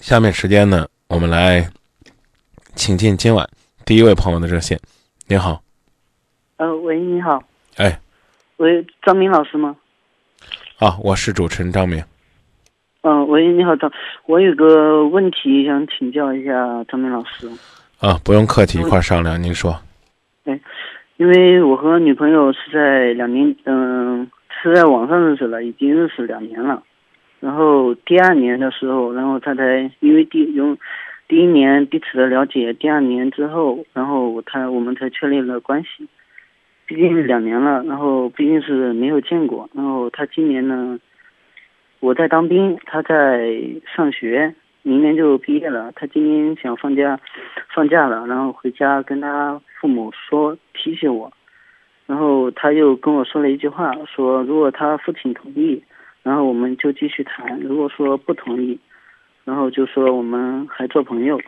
下面时间呢，我们来请进今晚第一位朋友的热线。您好，呃，喂，你好，哎，喂，张明老师吗？啊，我是主持人张明。嗯，喂，你好，张，我有个问题想请教一下张明老师。啊，不用客气，一块儿商量。您说，哎，因为我和女朋友是在两年，嗯，是在网上认识了，已经认识两年了。然后第二年的时候，然后他才因为第用第一年彼此的了解，第二年之后，然后他我们才确立了关系。毕竟两年了，然后毕竟是没有见过。然后他今年呢，我在当兵，他在上学，明年就毕业了。他今年想放假，放假了，然后回家跟他父母说提醒我。然后他又跟我说了一句话，说如果他父亲同意，然后我们就继续谈；如果说不同意，然后就说我们还做朋友。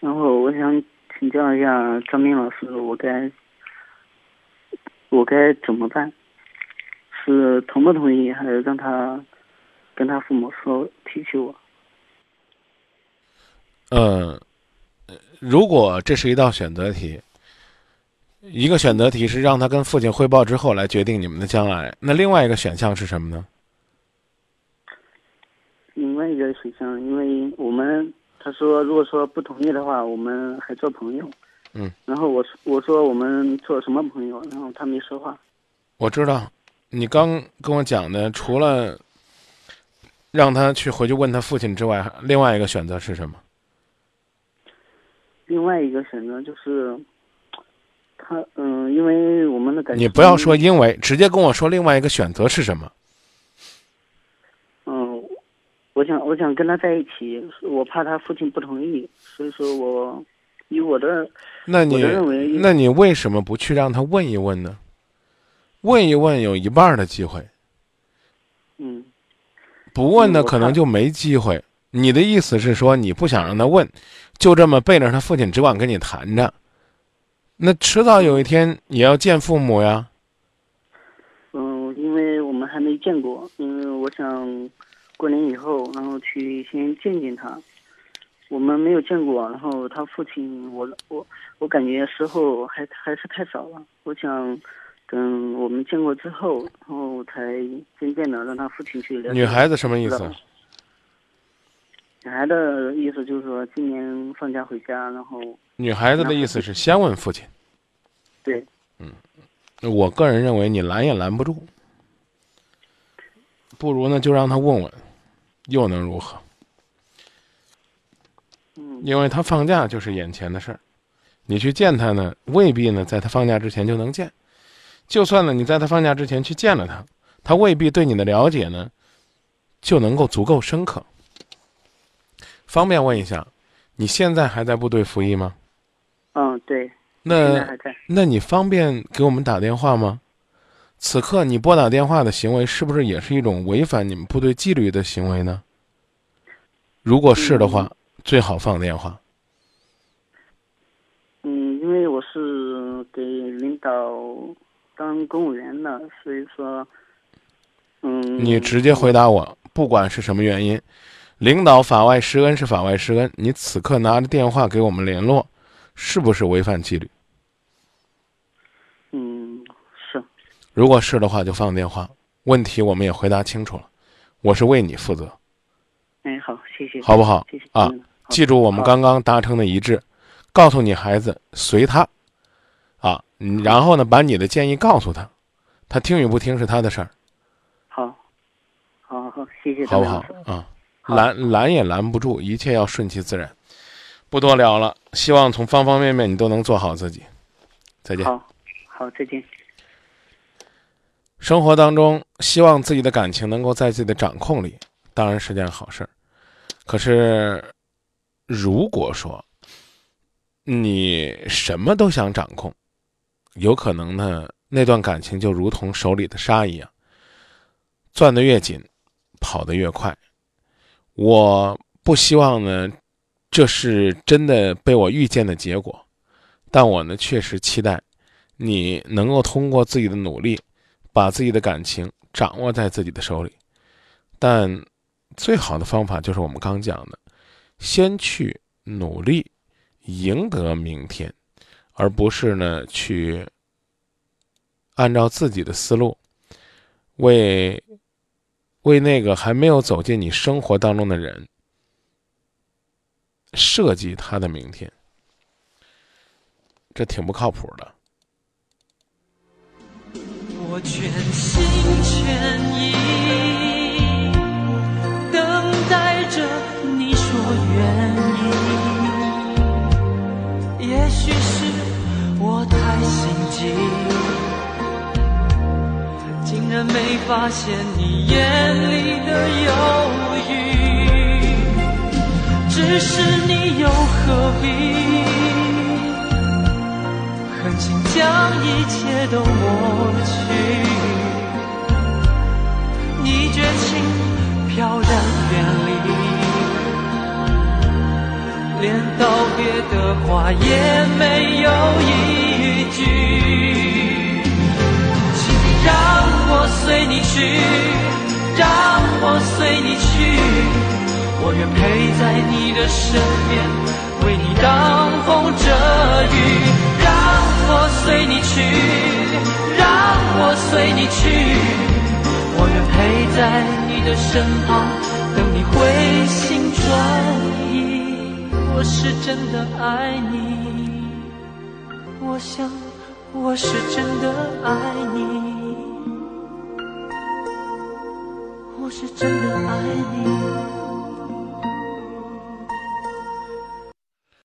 然后我想请教一下张明老师，我该我该怎么办？是同不同意，还是让他跟他父母说提起我？嗯，如果这是一道选择题，一个选择题是让他跟父亲汇报之后来决定你们的将来，那另外一个选项是什么呢？另外一个选项，因为我们他说如果说不同意的话，我们还做朋友。嗯。然后我我说我们做什么朋友？然后他没说话。我知道，你刚跟我讲的，除了让他去回去问他父亲之外，另外一个选择是什么？另外一个选择就是，他嗯，因为我们的感情。你不要说因为，直接跟我说另外一个选择是什么？嗯，我想我想跟他在一起，我怕他父亲不同意，所以说我以我的那你认为那你为什么不去让他问一问呢？问一问有一半的机会，嗯不问呢可能就没机会。你的意思是说你不想让他问，就这么背着他父亲只管跟你谈着，那迟早有一天也要见父母呀。嗯，因为我们还没见过，因为我想过年以后，然后去先见见他。我们没有见过，然后他父亲，我我我感觉时候还还是太少了。我想等我们见过之后，然后才渐渐的让他父亲去了解。女孩子什么意思？女孩的意思就是说，今年放假回家，然后女孩子的意思是先问父亲。对，嗯我个人认为你拦也拦不住，不如呢就让他问问，又能如何？嗯因为他放假就是眼前的事儿，你去见他呢，未必呢在他放假之前就能见。就算呢你在他放假之前去见了他，他未必对你的了解呢就能够足够深刻。方便问一下，你现在还在部队服役吗？嗯，对，那。那你方便给我们打电话吗？此刻你拨打电话的行为是不是也是一种违反你们部队纪律的行为呢？如果是的话，最好放电话。嗯，因为我是给领导当公务员的，所以说，嗯，你直接回答我，不管是什么原因，领导法外施恩是法外施恩，你此刻拿着电话给我们联络，是不是违反纪律？嗯，是，如果是的话，就放电话。问题我们也回答清楚了，我是为你负责，哎，好，谢谢，好不好？谢谢。啊记住我们刚刚达成的一致，告诉你孩子随他，啊，嗯然后呢，把你的建议告诉他，他听与不听是他的事儿，好，好好好，谢谢好不好？啊？好拦拦也拦不住，一切要顺其自然。不多聊了，希望从方方面面你都能做好自己。再见。好，好，再见。生活当中，希望自己的感情能够在自己的掌控里，当然是件好事儿。可是，如果说你什么都想掌控，有可能呢，那段感情就如同手里的沙一样，攥得越紧，跑得越快。我不希望呢，这是真的被我预见的结果，但我呢，确实期待你能够通过自己的努力。把自己的感情掌握在自己的手里，但最好的方法就是我们刚讲的，先去努力赢得明天，而不是呢去按照自己的思路为为那个还没有走进你生活当中的人设计他的明天，这挺不靠谱的。我全心全意等待着你说愿意，也许是我太心急，竟然没发现你眼里的犹豫，只是你又何必？狠心将一切都抹去，你绝情飘然远离，连道别的话也没有一句。随你去，让我随你去，我愿陪在你的身边，为你挡风遮雨。让我随你去，让我随你去，我愿陪在你的身旁，等你回心转意。我是真的爱你，我想我是真的爱你，是真的爱你。